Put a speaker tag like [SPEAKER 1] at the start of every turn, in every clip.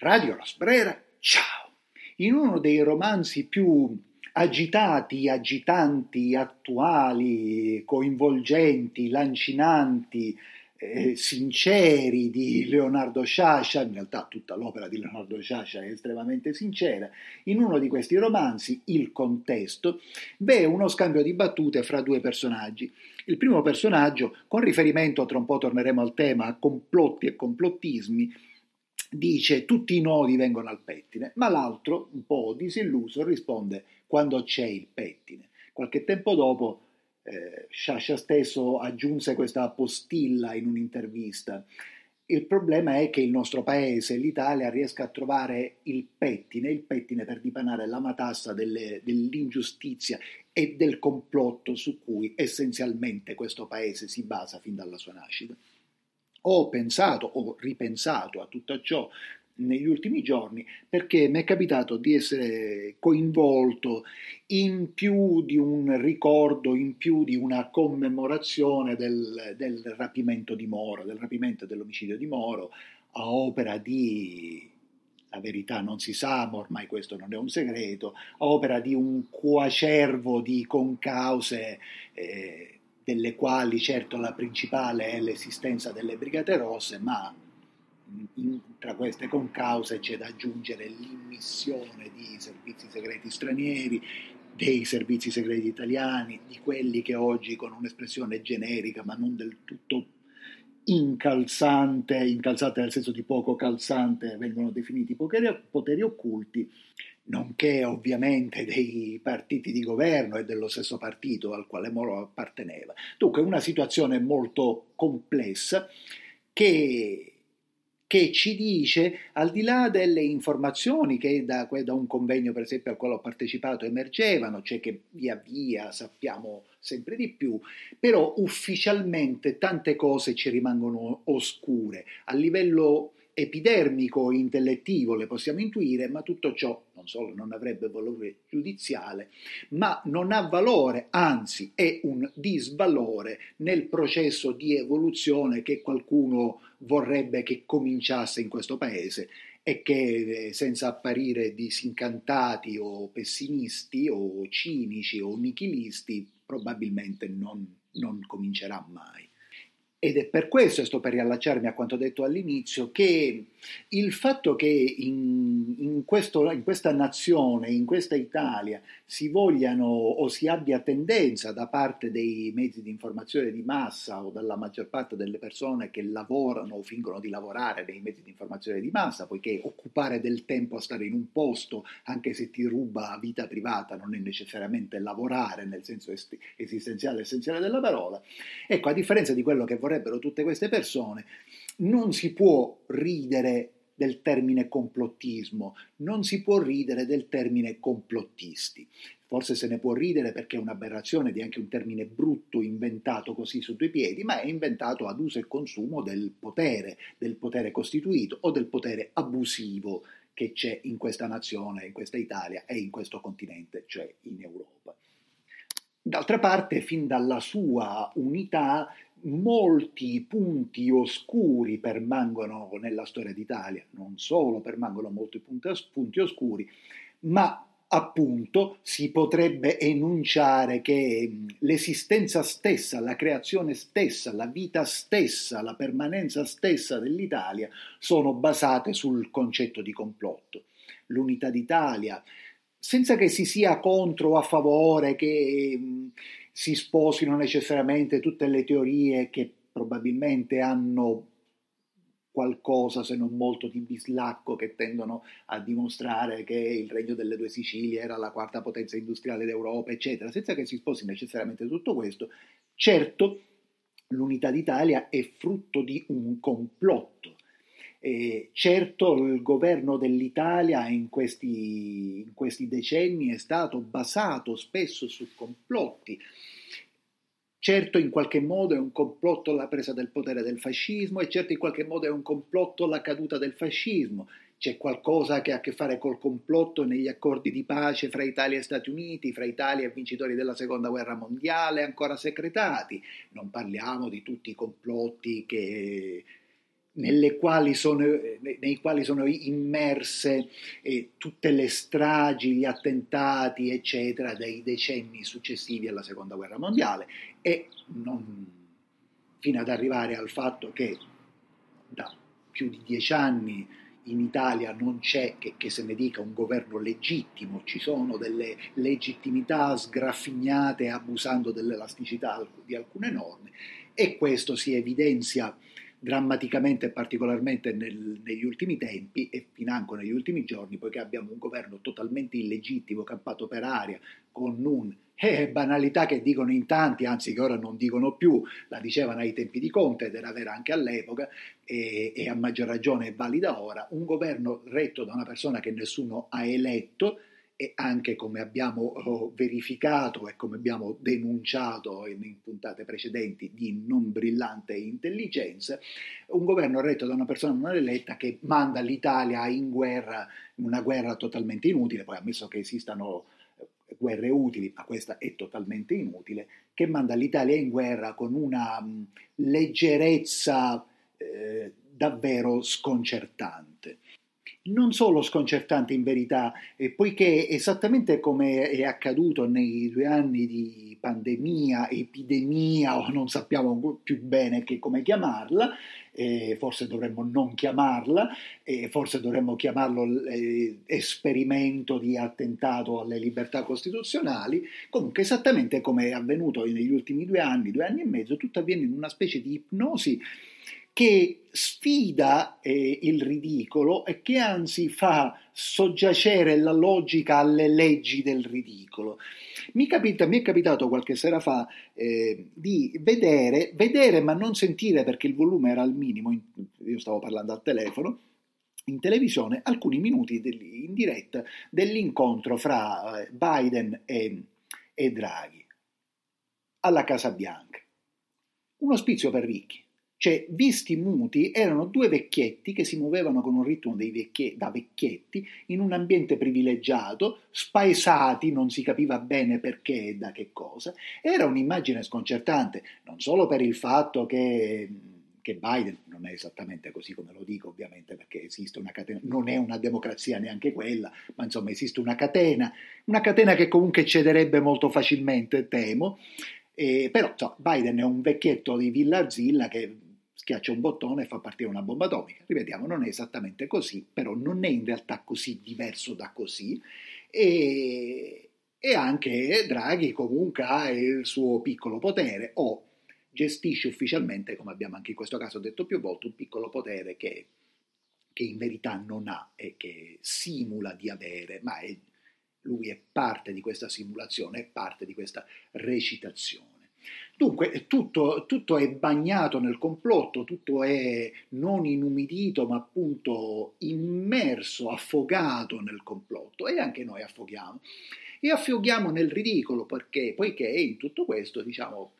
[SPEAKER 1] Radio La Sbrera, ciao! In uno dei romanzi più agitati, agitanti, attuali, coinvolgenti, lancinanti, eh, sinceri di Leonardo Sciascia, in realtà tutta l'opera di Leonardo Sciascia è estremamente sincera, in uno di questi romanzi, Il contesto, v'è uno scambio di battute fra due personaggi. Il primo personaggio, con riferimento, tra un po' torneremo al tema, a complotti e complottismi, dice tutti i nodi vengono al pettine, ma l'altro, un po' disilluso, risponde quando c'è il pettine. Qualche tempo dopo eh, Sciascia stesso aggiunse questa postilla in un'intervista. Il problema è che il nostro paese, l'Italia, riesca a trovare il pettine, il pettine per dipanare la matassa delle, dell'ingiustizia e del complotto su cui essenzialmente questo paese si basa fin dalla sua nascita. Ho pensato, ho ripensato a tutto ciò negli ultimi giorni perché mi è capitato di essere coinvolto in più di un ricordo, in più di una commemorazione del, del rapimento di Moro, del rapimento e dell'omicidio di Moro, a opera di la verità non si sa, ma ormai questo non è un segreto, a opera di un coacervo di concause eh, delle quali certo la principale è l'esistenza delle Brigate Rosse, ma in, tra queste concause c'è da aggiungere l'immissione di servizi segreti stranieri, dei servizi segreti italiani, di quelli che oggi con un'espressione generica ma non del tutto incalzante, incalzante nel senso di poco calzante, vengono definiti poteri, poteri occulti, nonché ovviamente dei partiti di governo e dello stesso partito al quale Moro apparteneva. Dunque una situazione molto complessa che che ci dice, al di là delle informazioni che da, da, un convegno per esempio al quale ho partecipato emergevano, cioè che via via sappiamo sempre di più, però ufficialmente tante cose ci rimangono oscure. A livello epidermico, intellettivo le possiamo intuire, ma tutto ciò non solo non avrebbe valore giudiziale, ma non ha valore, anzi è un disvalore nel processo di evoluzione che qualcuno vorrebbe che cominciasse in questo paese e che eh, senza apparire disincantati o pessimisti o cinici o nichilisti probabilmente non, non comincerà mai. Ed è per questo, e sto per riallacciarmi a quanto detto all'inizio, che il fatto che in, in, questo, in, questa nazione, in questa Italia, si vogliano o si abbia tendenza da parte dei mezzi di informazione di massa o dalla maggior parte delle persone che lavorano o fingono di lavorare nei mezzi di informazione di massa, poiché occupare del tempo a stare in un posto, anche se ti ruba vita privata, non è necessariamente lavorare nel senso esistenziale essenziale della parola, ecco, a differenza di quello che vorrei vorrebbero tutte queste persone, non si può ridere del termine complottismo, non si può ridere del termine complottisti. Forse se ne può ridere perché è un'aberrazione di anche un termine brutto inventato così su due piedi, ma è inventato ad uso e consumo del potere, del potere costituito o del potere abusivo che c'è in questa nazione, in questa Italia e in questo continente, cioè in Europa. D'altra parte, fin dalla sua unità, molti punti oscuri permangono nella storia d'Italia, non solo permangono molti punti oscuri, ma appunto si potrebbe enunciare che l'esistenza stessa, la creazione stessa, la vita stessa, la permanenza stessa dell'Italia sono basate sul concetto di complotto. L'unità d'Italia, senza che si sia contro o a favore, che si sposino necessariamente tutte le teorie che probabilmente hanno qualcosa se non molto di bislacco che tendono a dimostrare che il regno delle due Sicilie era la quarta potenza industriale d'Europa, eccetera, senza che si sposi necessariamente tutto questo, certo l'unità d'Italia è frutto di un complotto. E certo il governo dell'Italia in questi, in questi decenni è stato basato spesso su complotti, Certo in qualche modo è un complotto la presa del potere del fascismo e certo in qualche modo è un complotto la caduta del fascismo. C'è qualcosa che ha a che fare col complotto negli accordi di pace fra Italia e Stati Uniti, fra Italia e vincitori della Seconda Guerra Mondiale ancora secretati. Non parliamo di tutti i complotti che quali sono, nei quali sono immerse eh, tutte le stragi, gli attentati, eccetera, dei decenni successivi alla Seconda Guerra Mondiale. E non, fino ad arrivare al fatto che da più di dieci anni in Italia non c'è che, che, se ne dica un governo legittimo, ci sono delle legittimità sgraffignate abusando dell'elasticità di alcune norme e questo si evidenzia drammaticamente e particolarmente nel, negli ultimi tempi e financo negli ultimi giorni, poiché abbiamo un governo totalmente illegittimo, campato per aria, con un eh, banalità che dicono in tanti, anzi che ora non dicono più, la dicevano ai tempi di Conte ed era vera anche all'epoca e, e a maggior ragione è valida ora, un governo retto da una persona che nessuno ha eletto e anche come abbiamo oh, verificato e come abbiamo denunciato in, puntate precedenti di non brillante intelligenza, un governo retto da una persona non eletta che manda l'Italia in guerra, una guerra totalmente inutile, poi ammesso che esistano eh, guerre utili, ma questa è totalmente inutile, che manda l'Italia in guerra con una mh, leggerezza eh, davvero sconcertante non solo sconcertante in verità, eh, poiché esattamente come è accaduto nei due anni di pandemia, epidemia o non sappiamo più bene che come chiamarla, eh, forse dovremmo non chiamarla, eh, forse dovremmo chiamarlo eh, esperimento di attentato alle libertà costituzionali, comunque esattamente come è avvenuto negli ultimi due anni, due anni e mezzo, tutto avviene in una specie di ipnosi che sfida eh, il ridicolo e che anzi fa soggiacere la logica alle leggi del ridicolo. Mi, capita, mi è capitato qualche sera fa eh, di vedere, vedere ma non sentire perché il volume era al minimo, io stavo parlando al telefono, in televisione alcuni minuti in diretta dell'incontro fra eh, Biden e, e Draghi alla Casa Bianca. Un ospizio per ricchi cioè, visti muti, erano due vecchietti che si muovevano con un ritmo vecchie, da vecchietti in un ambiente privilegiato, spaesati, non si capiva bene perché e da che cosa. Era un'immagine sconcertante, non solo per il fatto che, che Biden non è esattamente così come lo dico, ovviamente, perché esiste una catena, non è una democrazia neanche quella, ma insomma esiste una catena, una catena che comunque cederebbe molto facilmente, temo. Eh, però so, Biden è un vecchietto di Villa Arzilla che schiaccia un bottone e fa partire una bomba atomica. Ripetiamo, non è esattamente così, però non è in realtà così diverso da così. E, e anche Draghi comunque ha il suo piccolo potere o gestisce ufficialmente, come abbiamo anche in questo caso detto più volte, un piccolo potere che, che in verità non ha e che simula di avere, ma è, lui è parte di questa simulazione, è parte di questa recitazione. Dunque, tutto, tutto, è bagnato nel complotto, tutto è non inumidito, ma appunto immerso, affogato nel complotto e anche noi affoghiamo. E affoghiamo nel ridicolo perché, poiché in tutto questo, diciamo,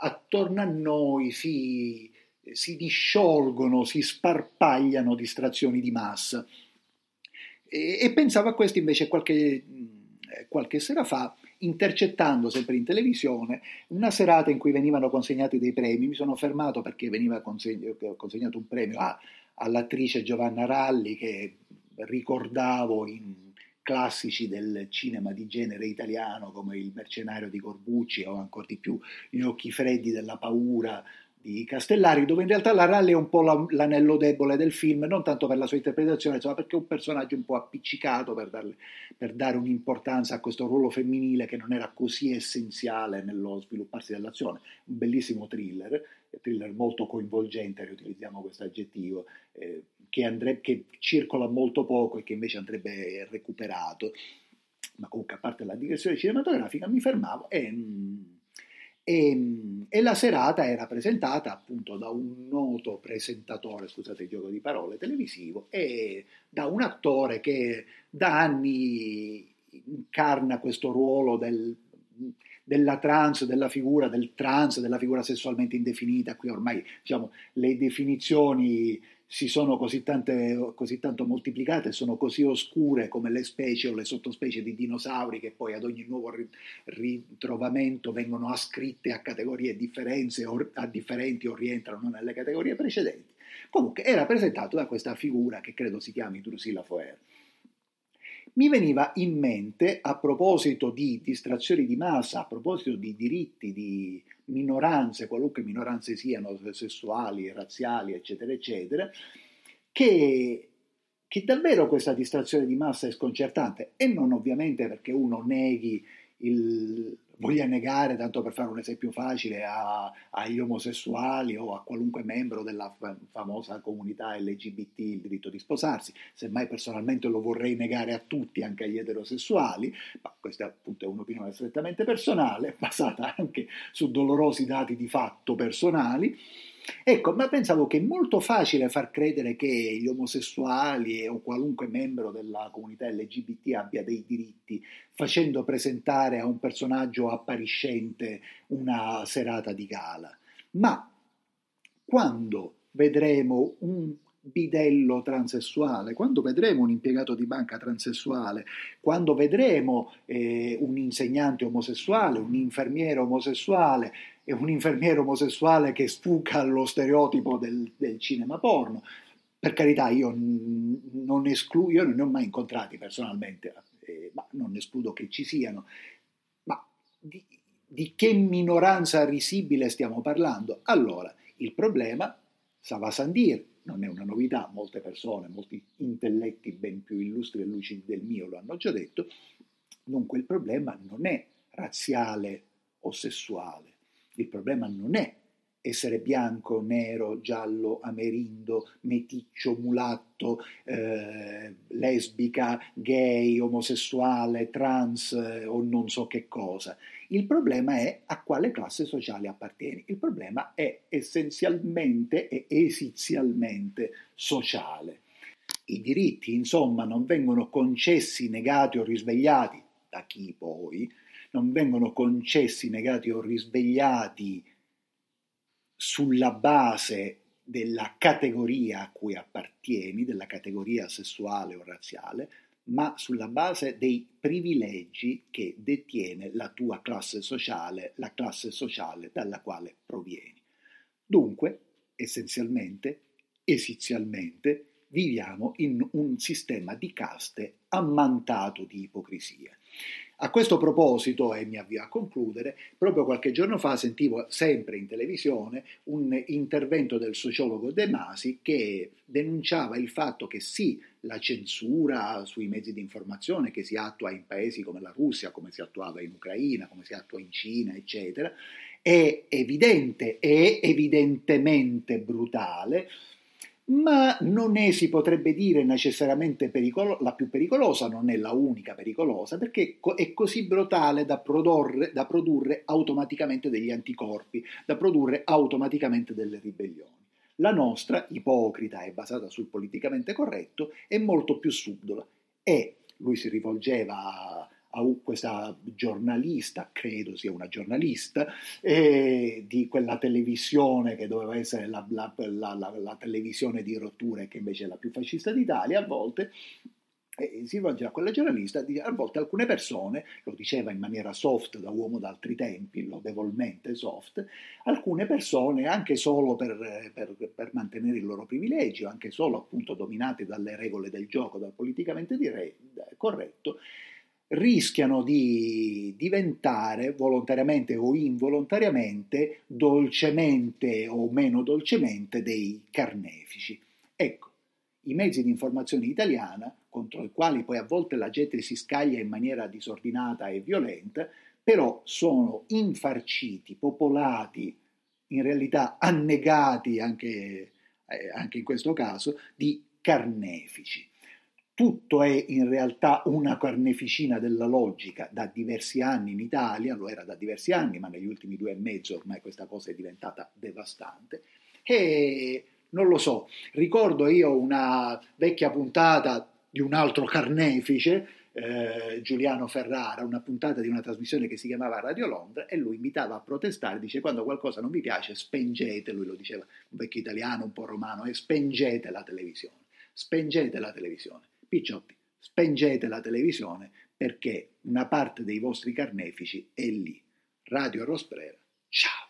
[SPEAKER 1] attorno a noi si, si disciolgono, si sparpagliano distrazioni di massa. E, e pensavo a questo invece qualche, qualche sera fa intercettando sempre in televisione una serata in cui venivano consegnati dei premi. Mi sono fermato perché veniva consegnato un premio a, all'attrice Giovanna Ralli che ricordavo in classici del cinema di genere italiano come Il mercenario di Corbucci o ancora di più Gli occhi freddi della paura di Castellari, dove in realtà la Ralli è un po' l'anello debole del film, non tanto per la sua interpretazione, ma perché è un personaggio un po' appiccicato per, darle, per, dare un'importanza a questo ruolo femminile che non era così essenziale nello svilupparsi dell'azione. Un bellissimo thriller, thriller molto coinvolgente, riutilizziamo questo aggettivo, eh, che, andrebbe, che circola molto poco e che invece andrebbe recuperato. Ma comunque, a parte la digressione cinematografica, mi fermavo e... Mm, e, ehm, e, la serata era presentata appunto da un noto presentatore, scusate il gioco di parole, televisivo e da un attore che da anni incarna questo ruolo del, della trans, della figura del trans, della figura sessualmente indefinita. Qui ormai diciamo, le definizioni si sono così, tante, così tanto moltiplicate, sono così oscure come le specie o le sottospecie di dinosauri che poi ad ogni nuovo ritrovamento vengono ascritte a categorie o, a differenti o rientrano nelle categorie precedenti. Comunque era presentato da questa figura che credo si chiami Drusilla Foer. Mi veniva in mente, a proposito di distrazioni di massa, a proposito di diritti di minoranze, qualunque minoranze siano, sessuali, razziali, eccetera, eccetera, che, che davvero questa distrazione di massa è sconcertante. E non ovviamente perché uno neghi il, voglia negare, tanto per fare un esempio facile, a, agli omosessuali o a qualunque membro della famosa comunità LGBT il diritto di sposarsi. Semmai personalmente lo vorrei negare a tutti, anche agli eterosessuali, ma questa appunto è un'opinione strettamente personale, basata anche su dolorosi dati di fatto personali. Ecco, ma pensavo che è molto facile far credere che gli omosessuali o qualunque membro della comunità LGBT abbia dei diritti, facendo presentare a un personaggio appariscente una serata di gala. Ma quando vedremo un bidello transessuale, quando vedremo un impiegato di banca transessuale, quando vedremo eh, un insegnante omosessuale, un infermiere omosessuale, e un infermiere omosessuale che sfuca allo stereotipo del, del cinema porno. Per carità, io non escludo, io non ne ho mai incontrati personalmente, eh, ma non escludo che ci siano. Ma di, di che minoranza risibile stiamo parlando? Allora, il problema, Sava Sandir, non è una novità, molte persone, molti intelletti ben più illustri e lucidi del mio lo hanno già detto, dunque il problema non è razziale o sessuale, il problema non è essere bianco, nero, giallo, amerindo, meticcio, mulatto, eh, lesbica, gay, omosessuale, trans eh, o non so che cosa. Il problema è a quale classe sociale appartieni. Il problema è essenzialmente e esizialmente sociale. I diritti, insomma, non vengono concessi, negati o risvegliati da chi poi, non vengono concessi, negati o risvegliati sulla base della categoria a cui appartieni, della categoria sessuale o razziale, ma sulla base dei privilegi che detiene la tua classe sociale, la classe sociale dalla quale provieni. Dunque, essenzialmente, esizialmente, viviamo in un sistema di caste ammantato di ipocrisia. A questo proposito, e mi avvio a concludere, proprio qualche giorno fa sentivo sempre in televisione un intervento del sociologo De Masi che denunciava il fatto che sì, la censura sui mezzi di informazione che si attua in paesi come la Russia, come si attuava in Ucraina, come si attua in Cina, eccetera, è evidente, è evidentemente brutale, ma non è, si potrebbe dire, necessariamente pericolo- la più pericolosa, non è la unica pericolosa, perché è così brutale da produrre, da produrre automaticamente degli anticorpi, da produrre automaticamente delle ribellioni. La nostra, ipocrita e basata sul politicamente corretto, è molto più subdola e lui si rivolgeva a questa giornalista, credo sia una giornalista, eh, di quella televisione che doveva essere la, la, la, la, televisione di rotture che invece è la più fascista d'Italia, a volte e si rivolge a quella giornalista, a volte alcune persone, lo diceva in maniera soft da uomo d'altri tempi, lodevolmente soft, alcune persone anche solo per, per, per mantenere il loro privilegio, anche solo appunto dominate dalle regole del gioco, dal politicamente dire, corretto, rischiano di diventare volontariamente o involontariamente, dolcemente o meno dolcemente, dei carnefici. Ecco, i mezzi di informazione italiana, contro i quali poi a volte la gente si scaglia in maniera disordinata e violenta, però sono infarciti, popolati, in realtà annegati anche, eh, anche in questo caso, di carnefici tutto è in realtà una carneficina della logica da diversi anni in Italia, lo era da diversi anni, ma negli ultimi due e mezzo ormai questa cosa è diventata devastante. E non lo so, ricordo io una vecchia puntata di un altro carnefice, eh, Giuliano Ferrara, una puntata di una trasmissione che si chiamava Radio Londra e lui invitava a protestare, dice quando qualcosa non vi piace spengete, lui lo diceva un vecchio italiano, un po' romano, e spengete la televisione, spengete la televisione. Picciotti, spengete la televisione perché una parte dei vostri carnefici è lì. Radio Rosprera, ciao!